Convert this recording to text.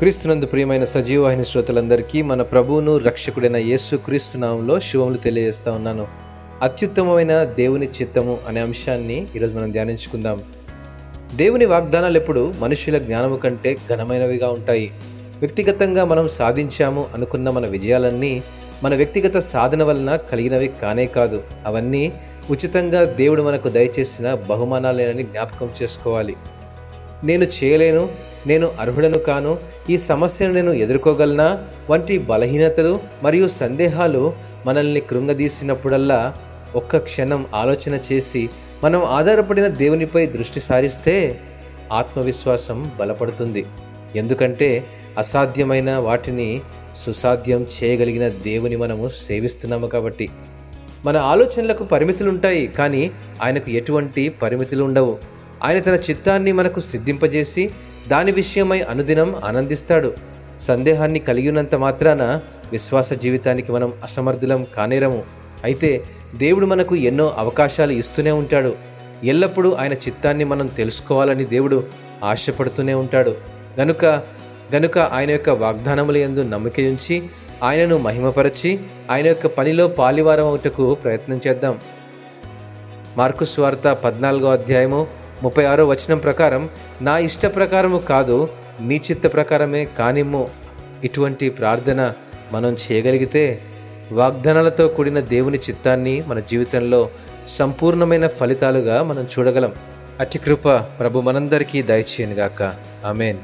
క్రీస్తునందు ప్రియమైన సజీవవాహిని శ్రోతలందరికీ మన ప్రభువును రక్షకుడైన యేసు క్రీస్తు నామంలో శుభములు తెలియజేస్తా ఉన్నాను. అత్యుత్తమమైన దేవుని చిత్తము అనే అంశాన్ని ఈరోజు మనం ధ్యానించుకుందాం. దేవుని వాగ్దానాలు ఎప్పుడు మనుషుల జ్ఞానము కంటే ఘనమైనవిగా ఉంటాయి. వ్యక్తిగతంగా మనం సాధించాము అనుకున్న మన విజయాలన్నీ మన వ్యక్తిగత సాధన వలన కలిగినవి కానే కాదు. అవన్నీ ఉచితంగా దేవుడు మనకు దయచేసిన బహుమానాలేనని జ్ఞాపకం చేసుకోవాలి. నేను చేయలేను నేను అర్హుడను కాను ఈ సమస్యను నేను ఎదుర్కోగలనా? వంటి బలహీనతలు మరియు సందేహాలు మనల్ని కృంగదీసినప్పుడల్లా ఒక్క క్షణం ఆలోచన చేసి మనం ఆధారపడిన దేవునిపై దృష్టి సారిస్తే ఆత్మవిశ్వాసం బలపడుతుంది. ఎందుకంటే అసాధ్యమైన వాటిని సుసాధ్యం చేయగలిగిన దేవుని మనము సేవిస్తున్నాము కాబట్టి. మన ఆలోచనలకు పరిమితులు ఉంటాయి కానీ ఆయనకు ఎటువంటి పరిమితులు ఉండవు ఆయన తన చిత్తాన్ని మనకు సిద్ధింపజేసి దాని విషయమై అనుదినం ఆనందిస్తాడు. సందేహాన్ని కలిగి ఉన్నంత మాత్రాన విశ్వాస జీవితానికి మనం అసమర్థులం కానేరము. అయితే దేవుడు మనకు ఎన్నో అవకాశాలు ఇస్తూనే ఉంటాడు. ఎల్లప్పుడూ ఆయన చిత్తాన్ని మనం తెలుసుకోవాలని దేవుడు ఆశపడుతూనే ఉంటాడు. గనుక గనుక ఆయన యొక్క వాగ్దానముల యందు నమ్మిక ఉంచి ఆయనను మహిమపరచి ఆయన యొక్క పనిలో పాలివారం అవుటకు ప్రయత్నం చేద్దాం. మార్కు స్వార్త పద్నాలుగో అధ్యాయము ముప్పై ఆరో వచనం ప్రకారం నా ఇష్ట ప్రకారము కాదు నీ చిత్త ప్రకారమే కానిమ్ము. ఇటువంటి ప్రార్థన మనం చేయగలిగితే వాగ్దానాలతో కూడిన దేవుని చిత్తాన్ని మన జీవితంలో సంపూర్ణమైన ఫలితాలుగా మనం చూడగలం. అతి కృప ప్రభు మనందరికీ దయచేయనుగాక. ఆమెన్.